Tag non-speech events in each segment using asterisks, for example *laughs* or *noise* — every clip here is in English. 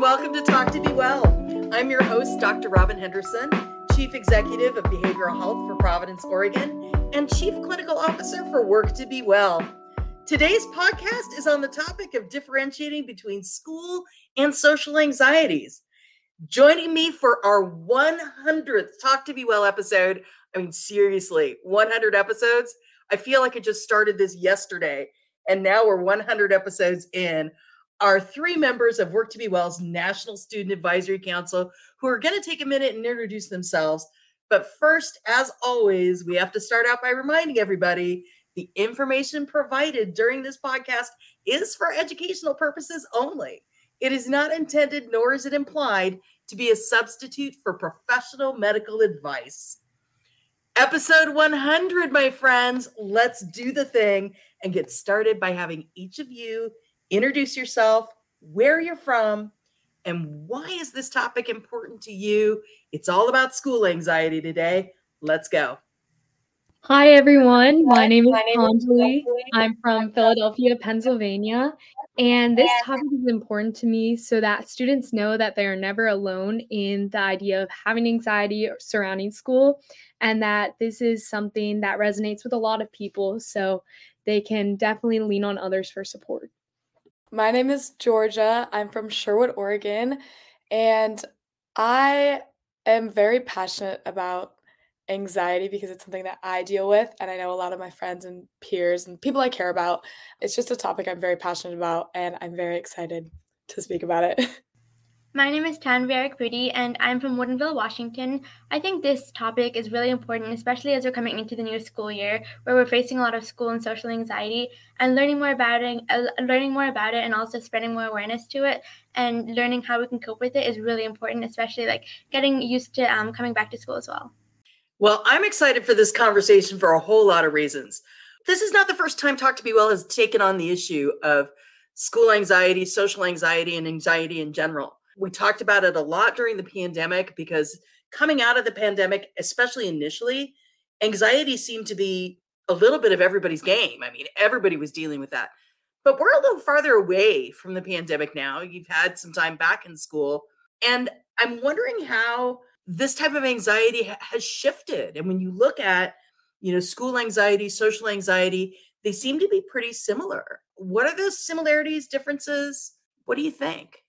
welcome to Talk to Be Well. I'm your host, Dr. Robin Henderson, Chief Executive of Behavioral Health for Providence, Oregon, and Chief Clinical Officer for Work to Be Well. Today's podcast is on the topic of differentiating between school and social anxieties. Joining me for our 100th Talk to Be Well episode, I mean, seriously, 100 episodes. I feel like I just started this yesterday, and now we're 100 episodes in are three members of Work to Be Well's National Student Advisory Council who are going to take a minute and introduce themselves. But first, as always, we have to start out by reminding everybody the information provided during this podcast is for educational purposes only. It is not intended, nor is it implied, to be a substitute for professional medical advice. Episode 100, my friends. Let's do the thing and get started by having each of you introduce yourself, where you're from, and why is this topic important to you? It's all about school anxiety today. Let's go. Hi, everyone. My name is Anjali. I'm from Philadelphia, Pennsylvania. And this topic is important to me so that students know that they are never alone in the idea of having anxiety surrounding school and that this is something that resonates with a lot of people. So they can definitely lean on others for support. My name is Georgia. I'm from Sherwood, Oregon, and I am very passionate about anxiety because it's something that I deal with. And I know a lot of my friends and peers and people I care about. It's just a topic I'm very passionate about, and I'm very excited to speak about it. *laughs* My name is Tanvi Pudi, and I'm from Woodinville, Washington. I think this topic is really important, especially as we're coming into the new school year, where we're facing a lot of school and social anxiety, and learning more about it, uh, learning more about it, and also spreading more awareness to it, and learning how we can cope with it is really important, especially like getting used to um, coming back to school as well. Well, I'm excited for this conversation for a whole lot of reasons. This is not the first time Talk to Be Well has taken on the issue of school anxiety, social anxiety, and anxiety in general we talked about it a lot during the pandemic because coming out of the pandemic, especially initially, anxiety seemed to be a little bit of everybody's game. I mean, everybody was dealing with that. But we're a little farther away from the pandemic now. You've had some time back in school. And I'm wondering how this type of anxiety ha- has shifted. And when you look at, you know, school anxiety, social anxiety, they seem to be pretty similar. What are those similarities, differences? What do you think?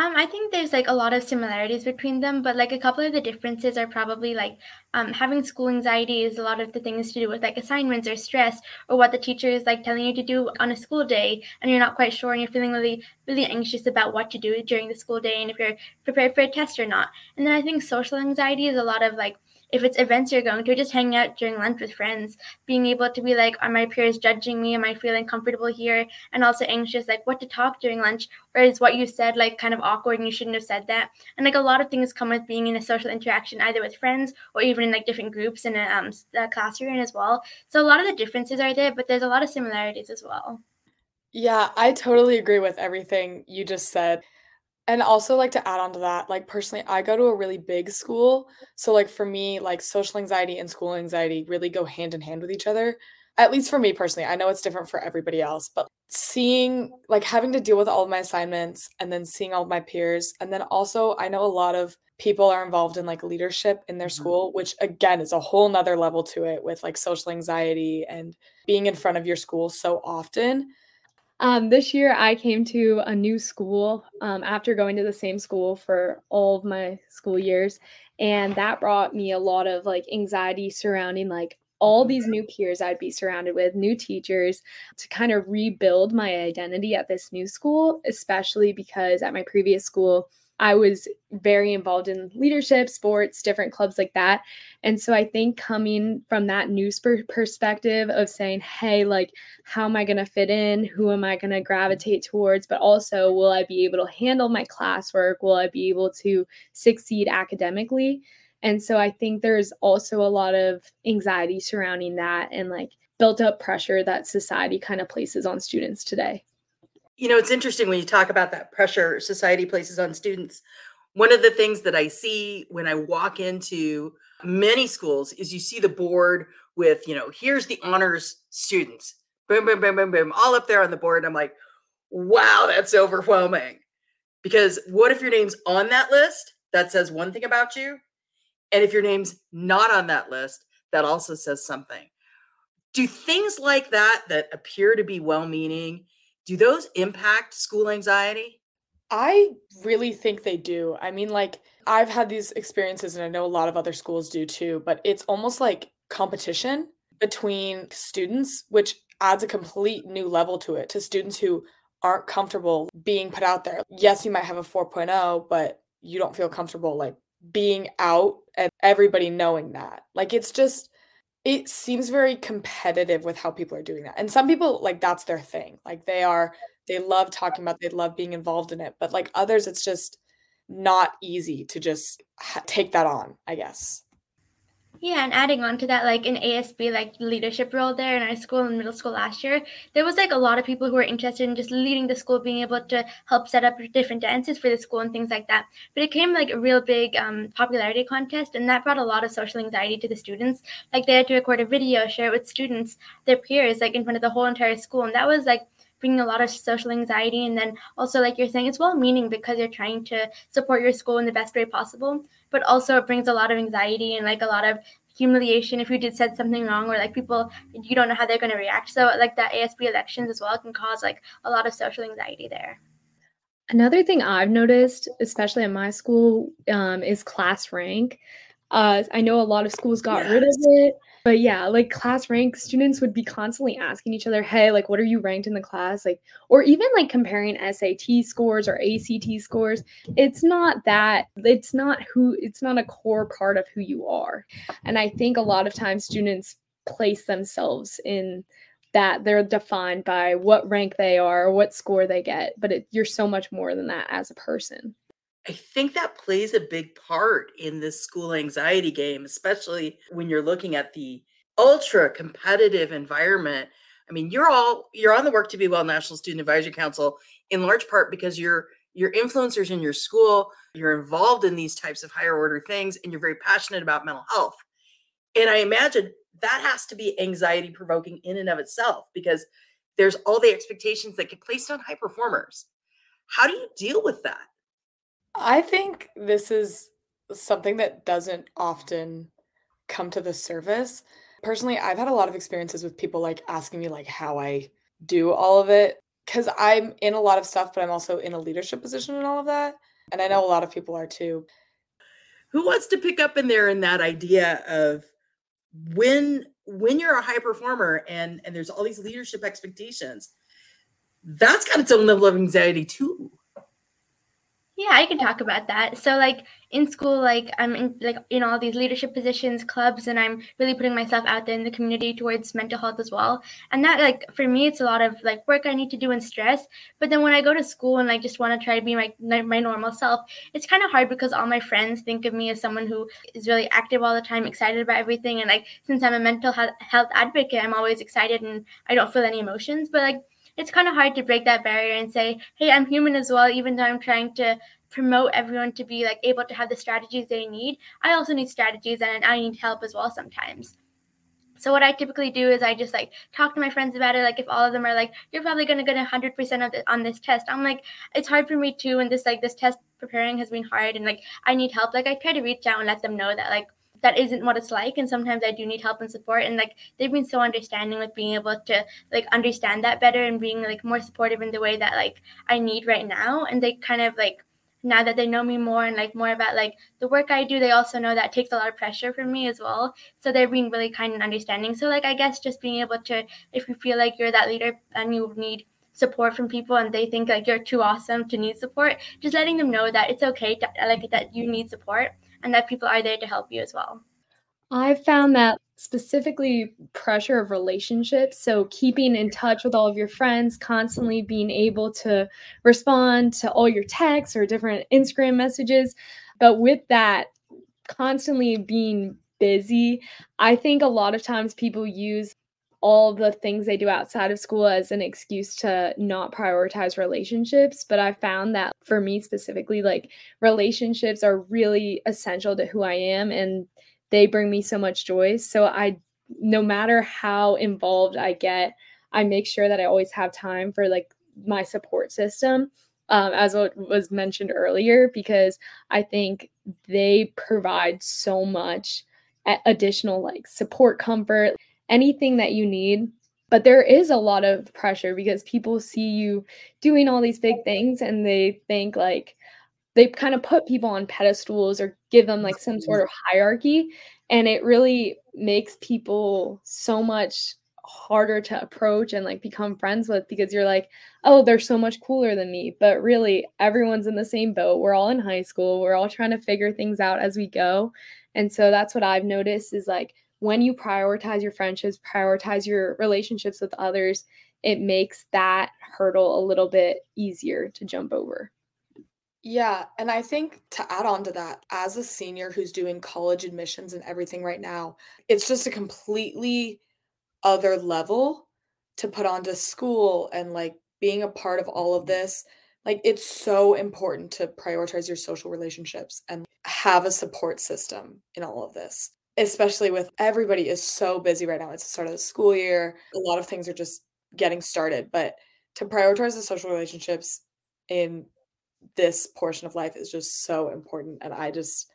Um, I think there's like a lot of similarities between them, but like a couple of the differences are probably like um, having school anxiety is a lot of the things to do with like assignments or stress or what the teacher is like telling you to do on a school day, and you're not quite sure and you're feeling really really anxious about what to do during the school day and if you're prepared for a test or not. And then I think social anxiety is a lot of like if it's events you're going to, just hanging out during lunch with friends, being able to be like, are my peers judging me? Am I feeling comfortable here? And also anxious, like what to talk during lunch, or is what you said like kind of awkward and you shouldn't have said that? And like a lot of things come with being in a social interaction, either with friends or even in like different groups in a, um, a as well. So a lot of the differences are there, but there's a lot of similarities as well. Yeah, I totally agree with everything you just said. And also like to add on to that, like personally, I go to a really big school. So like for me, like social anxiety and school anxiety really go hand in hand with each other. At least for me personally. I know it's different for everybody else, but seeing like having to deal with all of my assignments and then seeing all of my peers and then also I know a lot of people are involved in like leadership in their mm-hmm. school, which again is a whole nother level to it with like social anxiety and being in front of your school so often. Um, this year, I came to a new school um, after going to the same school for all of my school years, and that brought me a lot of like anxiety surrounding like all these new peers I'd be surrounded with, new teachers, to kind of rebuild my identity at this new school, especially because at my previous school, I was very involved in leadership, sports, different clubs like that. And so I think coming from that news perspective of saying, hey, like, how am I going to fit in? Who am I going to gravitate towards? But also, will I be able to handle my classwork? Will I be able to succeed academically? And so I think there's also a lot of anxiety surrounding that and like built up pressure that society kind of places on students today you know, it's interesting when you talk about that pressure society places on students. One of the things that I see when I walk into many schools is you see the board with, you know, here's the honors students, boom, boom, boom, boom, boom, all up there on the board. And I'm like, wow, that's overwhelming. Because what if your name's on that list? That says one thing about you. And if your name's not on that list, that also says something. Do things like that, that appear to be well meaning, do those impact school anxiety? I really think they do. I mean, like, I've had these experiences, and I know a lot of other schools do too, but it's almost like competition between students, which adds a complete new level to it to students who aren't comfortable being put out there. Yes, you might have a 4.0, but you don't feel comfortable like being out and everybody knowing that. Like, it's just, it seems very competitive with how people are doing that. And some people, like, that's their thing. Like, they are they love talking about they love being involved in it but like others it's just not easy to just ha- take that on i guess yeah, and adding on to that, like in ASB, like leadership role there in our school in middle school last year, there was like a lot of people who were interested in just leading the school, being able to help set up different dances for the school and things like that. But it came like a real big um, popularity contest, and that brought a lot of social anxiety to the students. Like they had to record a video, share it with students, their peers, like in front of the whole entire school, and that was like bringing a lot of social anxiety. And then also, like you're saying, it's well meaning because you're trying to support your school in the best way possible. But also, it brings a lot of anxiety and like a lot of humiliation if you did said something wrong or like people you don't know how they're going to react so like that asb elections as well can cause like a lot of social anxiety there another thing i've noticed especially in my school um, is class rank uh, i know a lot of schools got yes. rid of it but yeah, like class rank students would be constantly asking each other, "Hey, like what are you ranked in the class?" like or even like comparing SAT scores or ACT scores. It's not that it's not who it's not a core part of who you are. And I think a lot of times students place themselves in that they're defined by what rank they are or what score they get, but it, you're so much more than that as a person. I think that plays a big part in this school anxiety game, especially when you're looking at the ultra competitive environment. I mean, you're all you're on the Work to Be Well National Student Advisory Council in large part because you're you're influencers in your school, you're involved in these types of higher order things, and you're very passionate about mental health. And I imagine that has to be anxiety provoking in and of itself because there's all the expectations that get placed on high performers. How do you deal with that? I think this is something that doesn't often come to the surface. Personally, I've had a lot of experiences with people like asking me like how I do all of it cuz I'm in a lot of stuff but I'm also in a leadership position and all of that. And I know a lot of people are too. Who wants to pick up in there in that idea of when when you're a high performer and and there's all these leadership expectations, that's got its own level of anxiety too. Yeah, I can talk about that. So like in school, like I'm in like in all these leadership positions, clubs, and I'm really putting myself out there in the community towards mental health as well. And that like for me, it's a lot of like work I need to do and stress. But then when I go to school and I just want to try to be my my normal self, it's kind of hard because all my friends think of me as someone who is really active all the time, excited about everything. And like since I'm a mental health advocate, I'm always excited and I don't feel any emotions. But like it's kind of hard to break that barrier and say, hey, I'm human as well, even though I'm trying to promote everyone to be like able to have the strategies they need. I also need strategies and I need help as well sometimes. So what I typically do is I just like talk to my friends about it. Like if all of them are like, you're probably gonna get hundred percent of the, on this test. I'm like, it's hard for me too, and this like this test preparing has been hard, and like I need help. Like I try to reach out and let them know that like that isn't what it's like and sometimes i do need help and support and like they've been so understanding like being able to like understand that better and being like more supportive in the way that like i need right now and they kind of like now that they know me more and like more about like the work I do, they also know that takes a lot of pressure from me as well. So they're being really kind and understanding. So like I guess just being able to if you feel like you're that leader and you need support from people and they think like you're too awesome to need support, just letting them know that it's okay to like that you need support and that people are there to help you as well. I've found that specifically pressure of relationships. So, keeping in touch with all of your friends, constantly being able to respond to all your texts or different Instagram messages. But with that, constantly being busy, I think a lot of times people use all the things they do outside of school as an excuse to not prioritize relationships. But I found that for me specifically, like relationships are really essential to who I am and they bring me so much joy. So I, no matter how involved I get, I make sure that I always have time for like my support system. um, as was mentioned earlier, because I think they provide so much additional like support, comfort, anything that you need. But there is a lot of pressure because people see you doing all these big things and they think like they kind of put people on pedestals or give them like some sort of hierarchy. And it really makes people so much harder to approach and like become friends with because you're like, oh, they're so much cooler than me. But really, everyone's in the same boat. We're all in high school. We're all trying to figure things out as we go. And so that's what I've noticed is like when you prioritize your friendships, prioritize your relationships with others, it makes that hurdle a little bit easier to jump over. Yeah, and I think to add on to that, as a senior who's doing college admissions and everything right now, it's just a completely other level to put onto school and like being a part of all of this. Like it's so important to prioritize your social relationships and have a support system in all of this. Especially with everybody is so busy right now. It's the start of the school year. A lot of things are just getting started, but to prioritize the social relationships in this portion of life is just so important and i just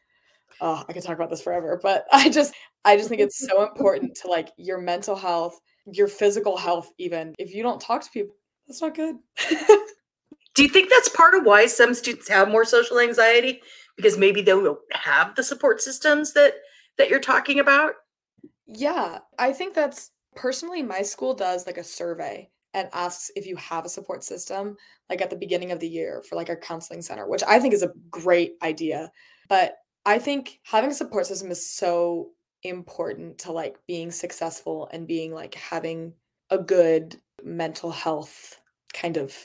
oh i could talk about this forever but *laughs* i just i just think it's so important to like your mental health your physical health even if you don't talk to people that's not good *laughs* do you think that's part of why some students have more social anxiety because maybe they don't have the support systems that that you're talking about? Yeah i think that's personally my school does like a survey and asks if you have a support system like at the beginning of the year for like a counseling center which i think is a great idea but i think having a support system is so important to like being successful and being like having a good mental health kind of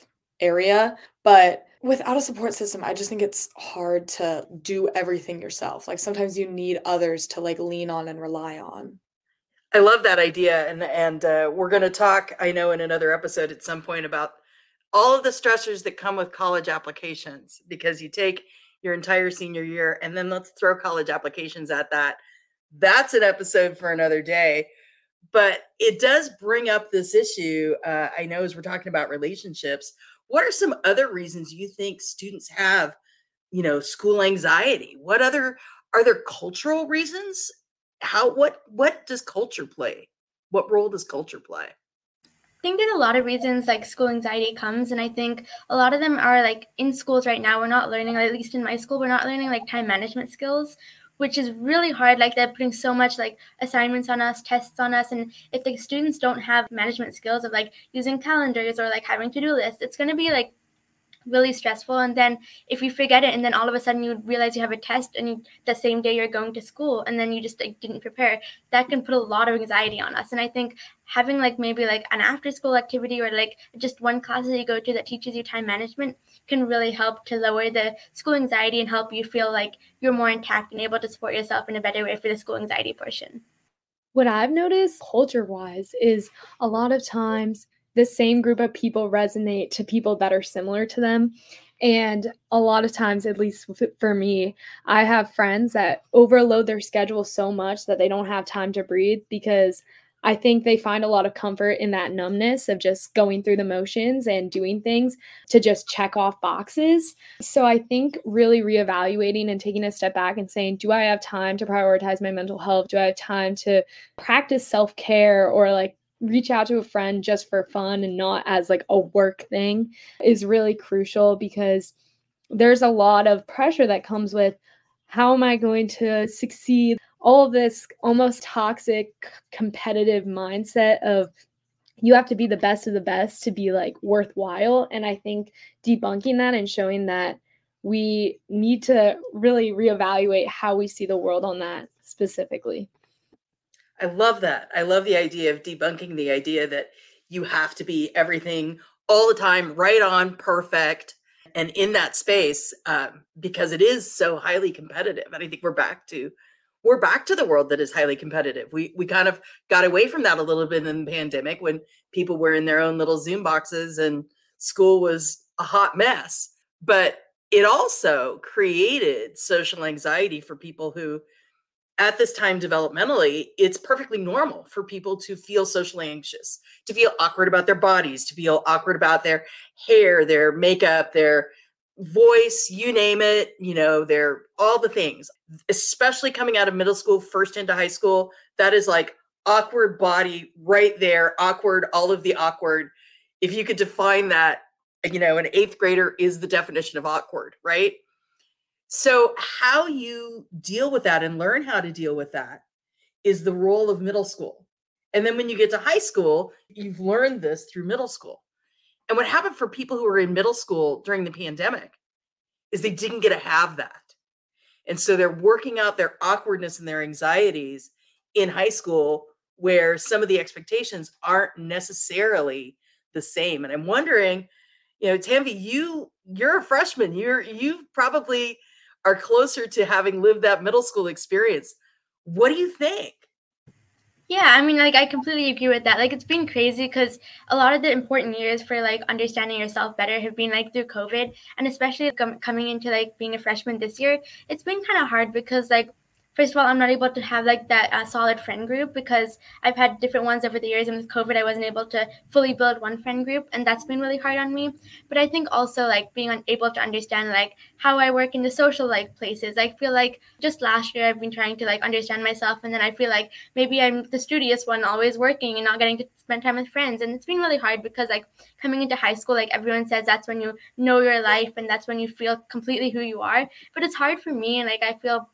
area but without a support system i just think it's hard to do everything yourself like sometimes you need others to like lean on and rely on I love that idea, and and uh, we're going to talk. I know in another episode at some point about all of the stressors that come with college applications because you take your entire senior year and then let's throw college applications at that. That's an episode for another day. But it does bring up this issue. Uh, I know as we're talking about relationships, what are some other reasons you think students have, you know, school anxiety? What other are there cultural reasons how what what does culture play? What role does culture play? I think there's a lot of reasons like school anxiety comes, and I think a lot of them are like in schools right now. We're not learning, at least in my school, we're not learning like time management skills, which is really hard. Like they're putting so much like assignments on us, tests on us, and if the students don't have management skills of like using calendars or like having to do lists, it's going to be like really stressful and then if you forget it and then all of a sudden you realize you have a test and you, the same day you're going to school and then you just like didn't prepare that can put a lot of anxiety on us. And i think having like maybe like an after school activity or like just one class that you go to that teaches you time management can really help to lower the school anxiety and help you feel like you're more intact and able to support yourself in a better way for the school anxiety portion. What I've noticed culture wise is a lot of times the same group of people resonate to people that are similar to them. And a lot of times, at least for me, I have friends that overload their schedule so much that they don't have time to breathe because I think they find a lot of comfort in that numbness of just going through the motions and doing things to just check off boxes. So I think really reevaluating and taking a step back and saying, do I have time to prioritize my mental health? Do I have time to practice self care or like reach out to a friend just for fun and not as like a work thing is really crucial because there's a lot of pressure that comes with how am I going to succeed? All of this almost toxic competitive mindset of you have to be the best of the best to be like worthwhile. And I think debunking that and showing that we need to really reevaluate how we see the world on that specifically. I love that. I love the idea of debunking the idea that you have to be everything all the time, right on, perfect, and in that space um, because it is so highly competitive. And I think we're back to we're back to the world that is highly competitive. We we kind of got away from that a little bit in the pandemic when people were in their own little Zoom boxes and school was a hot mess. But it also created social anxiety for people who at this time developmentally, it's perfectly normal for people to feel socially anxious, to feel awkward about their bodies, to feel awkward about their hair, their makeup, their voice, you name it, you know, they're all the things, especially coming out of middle school, first into high school. That is like awkward body right there, awkward, all of the awkward. If you could define that, you know, an eighth grader is the definition of awkward, right? So, how you deal with that and learn how to deal with that is the role of middle school. And then when you get to high school, you've learned this through middle school. And what happened for people who were in middle school during the pandemic is they didn't get to have that. And so they're working out their awkwardness and their anxieties in high school where some of the expectations aren't necessarily the same. And I'm wondering, you know, Tanvi, you you're a freshman. You're you've probably are closer to having lived that middle school experience. What do you think? Yeah, I mean, like, I completely agree with that. Like, it's been crazy because a lot of the important years for like understanding yourself better have been like through COVID, and especially com- coming into like being a freshman this year, it's been kind of hard because like first of all, I'm not able to have like that uh, solid friend group because I've had different ones over the years, and with COVID, I wasn't able to fully build one friend group, and that's been really hard on me. But I think also like being able to understand like how I work in the social like places. I feel like just last year I've been trying to like understand myself, and then I feel like maybe I'm the studious one, always working and not getting to spend time with friends, and it's been really hard because like coming into high school, like everyone says that's when you know your life and that's when you feel completely who you are. But it's hard for me, and like I feel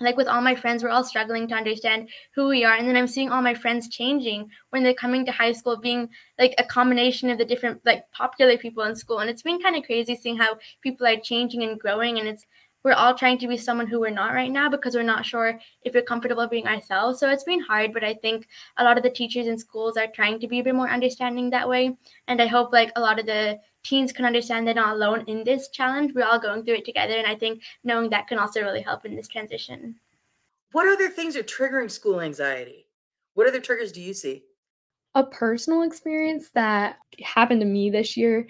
like with all my friends we're all struggling to understand who we are and then i'm seeing all my friends changing when they're coming to high school being like a combination of the different like popular people in school and it's been kind of crazy seeing how people are changing and growing and it's we're all trying to be someone who we're not right now because we're not sure if we're comfortable being ourselves. So it's been hard, but I think a lot of the teachers in schools are trying to be a bit more understanding that way. And I hope like a lot of the teens can understand they're not alone in this challenge. We're all going through it together. And I think knowing that can also really help in this transition. What other things are triggering school anxiety? What other triggers do you see? A personal experience that happened to me this year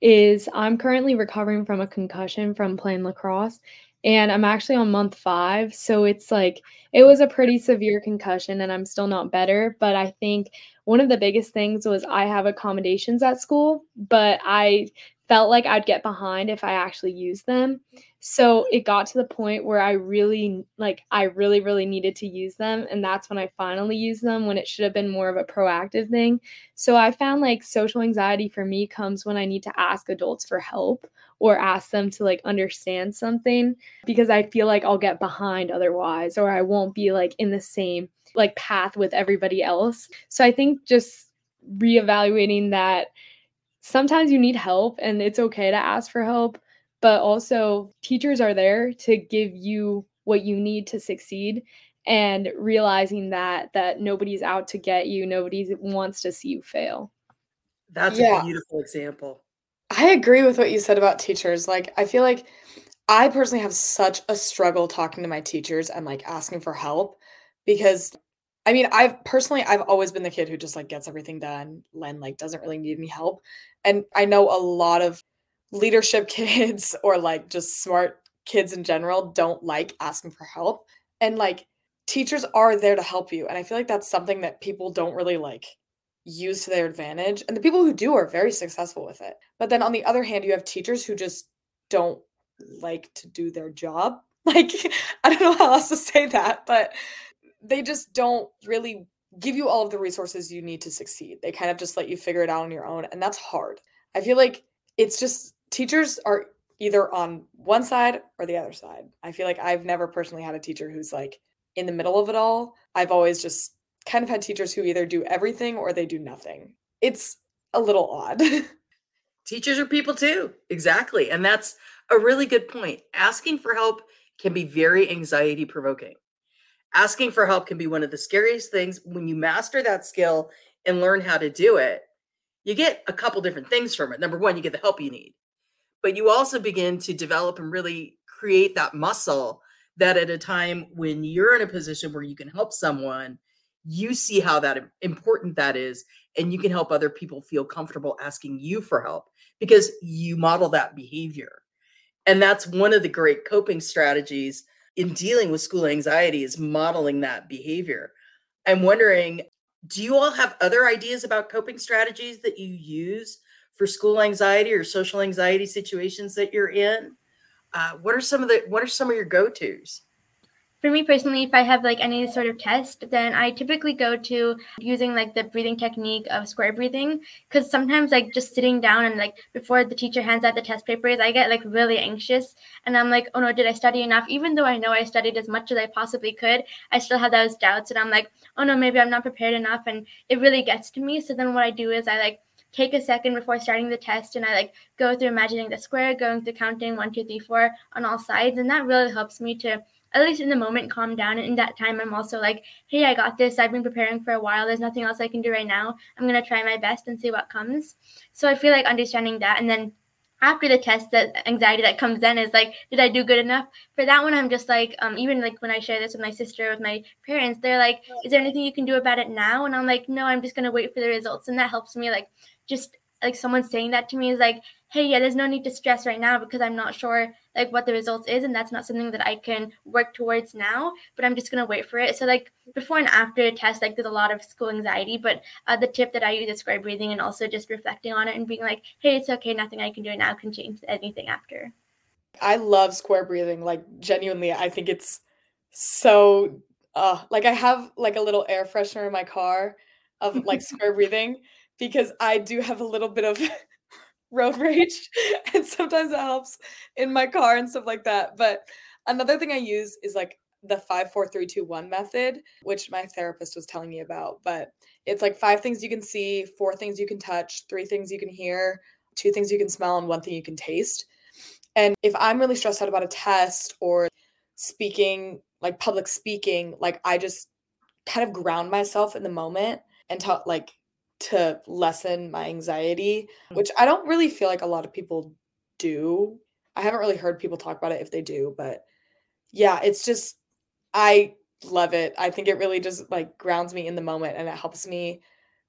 is I'm currently recovering from a concussion from playing lacrosse and I'm actually on month 5 so it's like it was a pretty severe concussion and I'm still not better but I think one of the biggest things was I have accommodations at school, but I felt like I'd get behind if I actually used them. So it got to the point where I really like I really really needed to use them and that's when I finally used them when it should have been more of a proactive thing. So I found like social anxiety for me comes when I need to ask adults for help or ask them to like understand something because I feel like I'll get behind otherwise or I won't be like in the same like path with everybody else. So I think just reevaluating that sometimes you need help and it's okay to ask for help, but also teachers are there to give you what you need to succeed and realizing that that nobody's out to get you, nobody wants to see you fail. That's yeah. a beautiful example. I agree with what you said about teachers. Like I feel like I personally have such a struggle talking to my teachers and like asking for help because I mean, I've personally I've always been the kid who just like gets everything done. Len like doesn't really need any help. And I know a lot of leadership *laughs* kids or like just smart kids in general don't like asking for help. And like teachers are there to help you. And I feel like that's something that people don't really like use to their advantage. And the people who do are very successful with it. But then on the other hand, you have teachers who just don't like to do their job. *laughs* Like, I don't know how else to say that, but they just don't really give you all of the resources you need to succeed. They kind of just let you figure it out on your own. And that's hard. I feel like it's just teachers are either on one side or the other side. I feel like I've never personally had a teacher who's like in the middle of it all. I've always just kind of had teachers who either do everything or they do nothing. It's a little odd. *laughs* Teachers are people too. Exactly. And that's a really good point. Asking for help can be very anxiety provoking asking for help can be one of the scariest things when you master that skill and learn how to do it you get a couple different things from it number one you get the help you need but you also begin to develop and really create that muscle that at a time when you're in a position where you can help someone you see how that important that is and you can help other people feel comfortable asking you for help because you model that behavior and that's one of the great coping strategies in dealing with school anxiety is modeling that behavior. I'm wondering, do you all have other ideas about coping strategies that you use for school anxiety or social anxiety situations that you're in? Uh, what are some of the what are some of your go-tos? For me personally, if I have like any sort of test, then I typically go to using like the breathing technique of square breathing. Cause sometimes like just sitting down and like before the teacher hands out the test papers, I get like really anxious and I'm like, oh no, did I study enough? Even though I know I studied as much as I possibly could, I still have those doubts and I'm like, oh no, maybe I'm not prepared enough. And it really gets to me. So then what I do is I like take a second before starting the test and I like go through imagining the square, going through counting one, two, three, four on all sides. And that really helps me to at least in the moment calm down. And in that time i'm also like hey i got this. I've been preparing for a while. There's nothing else i can do right now. I'm going to try my best and see what comes. So i feel like understanding that. And then after the test the anxiety that comes in is like did i do good enough? For that one i'm just like um, even like when i share this with my sister with my parents they're like is there anything you can do about it now? And i'm like no i'm just going to wait for the results. And that helps me like just like someone saying that to me is like hey yeah there's no need to stress right now because i'm not sure like what the results is and that's not something that i can work towards now but i'm just going to wait for it. So like before and after a test like there's a lot of school anxiety but uh, the tip that i use is square breathing and also just reflecting on it and being like hey it's okay nothing i can do now can change anything after. I love square breathing like genuinely i think it's so uh like i have like a little air freshener in my car of like *laughs* square breathing because i do have a little bit of *laughs* road rage *laughs* and sometimes it helps in my car and stuff like that but another thing i use is like the 54321 method which my therapist was telling me about but it's like five things you can see four things you can touch three things you can hear two things you can smell and one thing you can taste and if i'm really stressed out about a test or speaking like public speaking like i just kind of ground myself in the moment and talk like to lessen my anxiety, mm. which I don't really feel like a lot of people do. I haven't really heard people talk about it if they do, but yeah, it's just I love it. I think it really just like grounds me in the moment and it helps me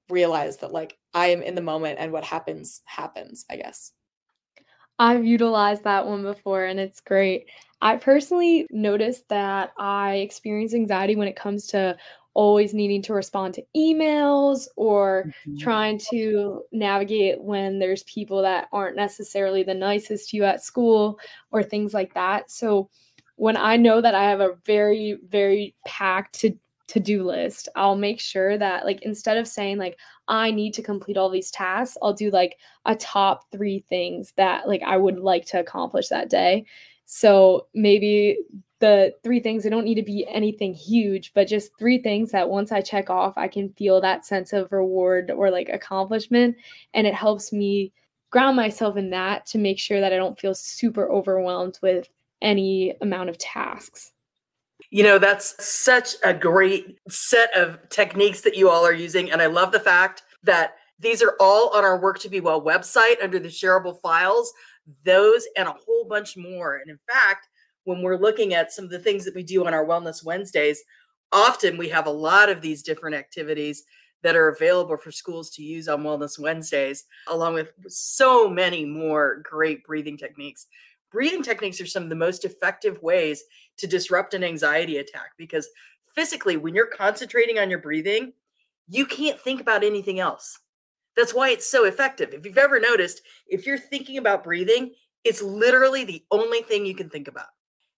realize that like I am in the moment and what happens happens, I guess. I've utilized that one before and it's great. I personally noticed that I experience anxiety when it comes to always needing to respond to emails or mm-hmm. trying to navigate when there's people that aren't necessarily the nicest to you at school or things like that. So when I know that I have a very, very packed to to do list, I'll make sure that, like, instead of saying, like, I need to complete all these tasks, I'll do like a top three things that, like, I would like to accomplish that day. So maybe the three things they don't need to be anything huge but just three things that once i check off i can feel that sense of reward or like accomplishment. And it helps me ground myself in that to make sure that i don't feel super overwhelmed with any amount of tasks. You know that's such a great set of techniques that you all are using. And i love the fact that these are all on our work to be well website under the shareable files those and a whole bunch more. And in fact when we're looking at some of the things that we do on our Wellness Wednesdays, often we have a lot of these different activities that are available for schools to use on Wellness Wednesdays, along with so many more great breathing techniques. Breathing techniques are some of the most effective ways to disrupt an anxiety attack because physically, when you're concentrating on your breathing, you can't think about anything else. That's why it's so effective. If you've ever noticed, if you're thinking about breathing, it's literally the only thing you can think about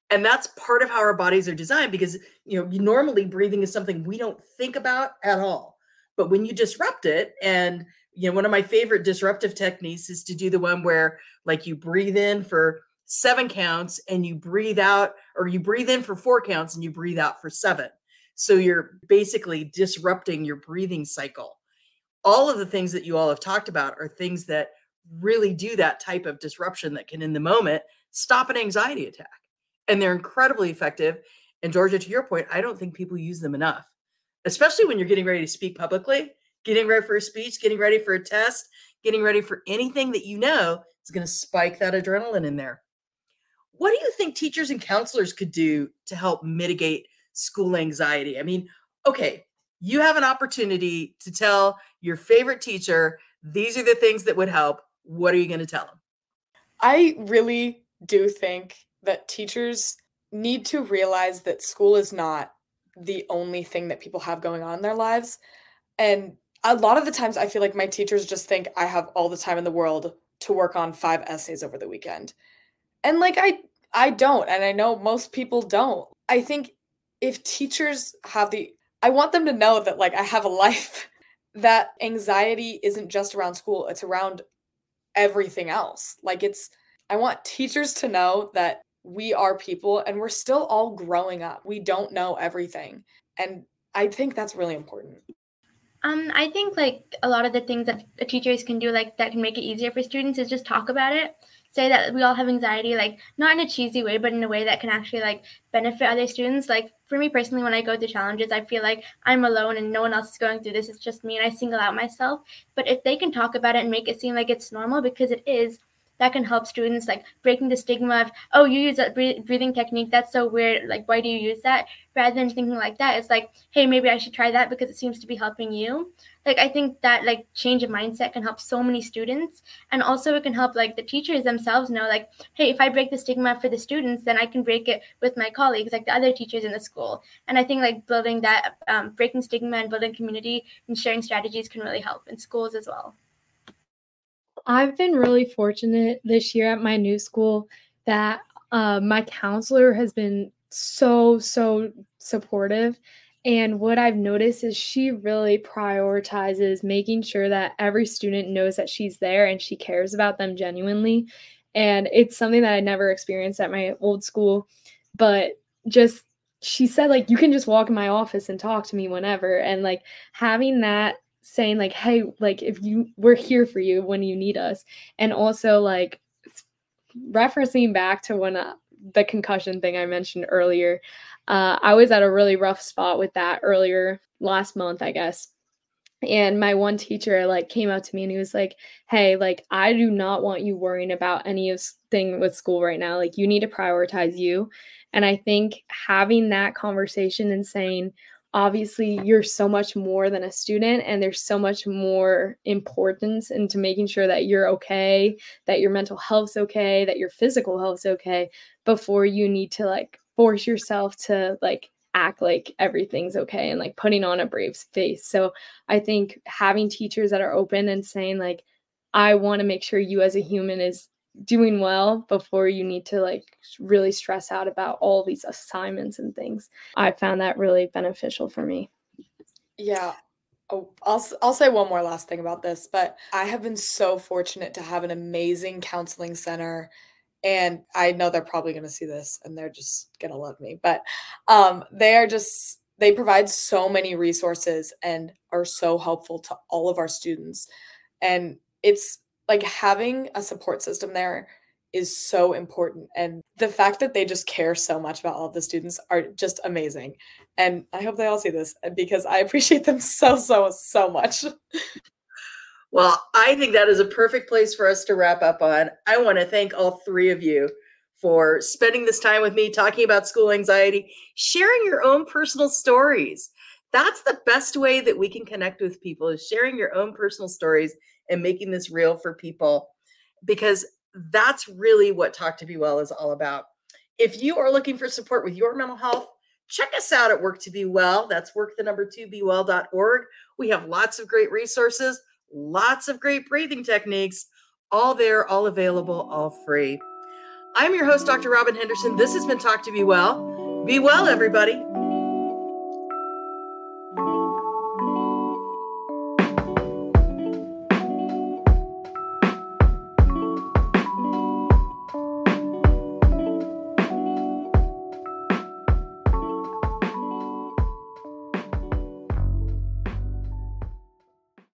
and that's part of how our bodies are designed because you know normally breathing is something we don't think about at all. But when you disrupt it and you know one of my favorite disruptive techniques is to do the one where like you breathe in for seven counts and you breathe out or you breathe in for four counts and you breathe out for seven. So you're basically disrupting your breathing cycle. All of the things that you all have talked about are things that really do that type of disruption that can in the moment stop an anxiety attack and they're incredibly effective. And Georgia, to your point, I don't think people use them enough, especially when you're getting ready to speak publicly, getting ready for a speech, getting ready for a test, getting ready for anything that you know is going to spike that adrenaline in there. What do you think teachers and counselors could do to help mitigate school anxiety? I mean, okay, you have an opportunity to tell your favorite teacher, these are the things that would help. What are you going to tell them? I really do think that teachers need to realize that school is not the only thing that people have going on in their lives. And a lot of the times I feel like my teachers just think I have all the time in the world to work on five essays over the weekend. And like I I don't and I know most people don't. I think if teachers have the I want them to know that like I have a life *laughs* that anxiety isn't just around school, it's around everything else. Like it's I want teachers to know that we are people and we're still all growing up. We don't know everything. And I think that's really important. Um, I think like a lot of the things that teachers can do, like that can make it easier for students, is just talk about it. Say that we all have anxiety, like not in a cheesy way, but in a way that can actually like benefit other students. Like for me personally, when I go through challenges, I feel like I'm alone and no one else is going through this. It's just me, and I single out myself. But if they can talk about it and make it seem like it's normal, because it is, that can help students like breaking the stigma of oh you use that breathing technique that's so weird like why do you use that? Rather than thinking like that it's like hey maybe i should try that because it seems to be helping you. Like i think that like change of mindset can help so many students and also it can help like the teachers themselves know like hey if i break the stigma for the students then i can break it with my colleagues like the other teachers in the school. And i think like building that um, breaking stigma and building community and sharing strategies can really help in schools as well I've been really fortunate this year at my new school that uh, my counselor has been so, so supportive. And what I've noticed is she really prioritizes making sure that every student knows that she's there and she cares about them genuinely. And it's something that I never experienced at my old school. But just, she said, like, you can just walk in my office and talk to me whenever. And like having that saying like hey like if you we're here for you when you need us. And also like referencing back to when uh, the concussion thing i mentioned earlier uh, i was at a really rough spot with that earlier last month i guess. And my one teacher like came out to me and he was like hey like i do not want you worrying about any of thing with school right now. Like you need to prioritize you. And i think having that conversation and saying obviously you're so much more than a student and there's so much more importance into making sure that you're okay that your mental health's okay that your physical health's okay before you need to like force yourself to like act like everything's okay and like putting on a brave face. So i think having teachers that are open and saying like i want to make sure you as a human is doing well before you need to like really stress out about all these assignments and things. I found that really beneficial for me. Yeah. Oh, I'll I'll say one more last thing about this, but I have been so fortunate to have an amazing counseling center and I know they're probably going to see this and they're just going to love me, but um they are just they provide so many resources and are so helpful to all of our students. And it's like having a support system there is so important and the fact that they just care so much about all of the students are just amazing and i hope they all see this uh, because i *laughs* appreciate them so so so much. Well i think that is a perfect place for us to wrap up on. I want to thank all three of you for spending this time with me talking about school anxiety sharing your own personal stories. That's the best way that we can connect with people is sharing your own personal stories and making this real for people because that's really what Talk to Be Well is all about. If you are looking for support with your mental health, check us out at Work to Be Well. That's work the number two be well.org. We have lots of great resources, lots of great breathing techniques, all there, all available, all free. I'm your host, Dr. Robin Henderson. This has been Talk to Be Well. Be well, everybody.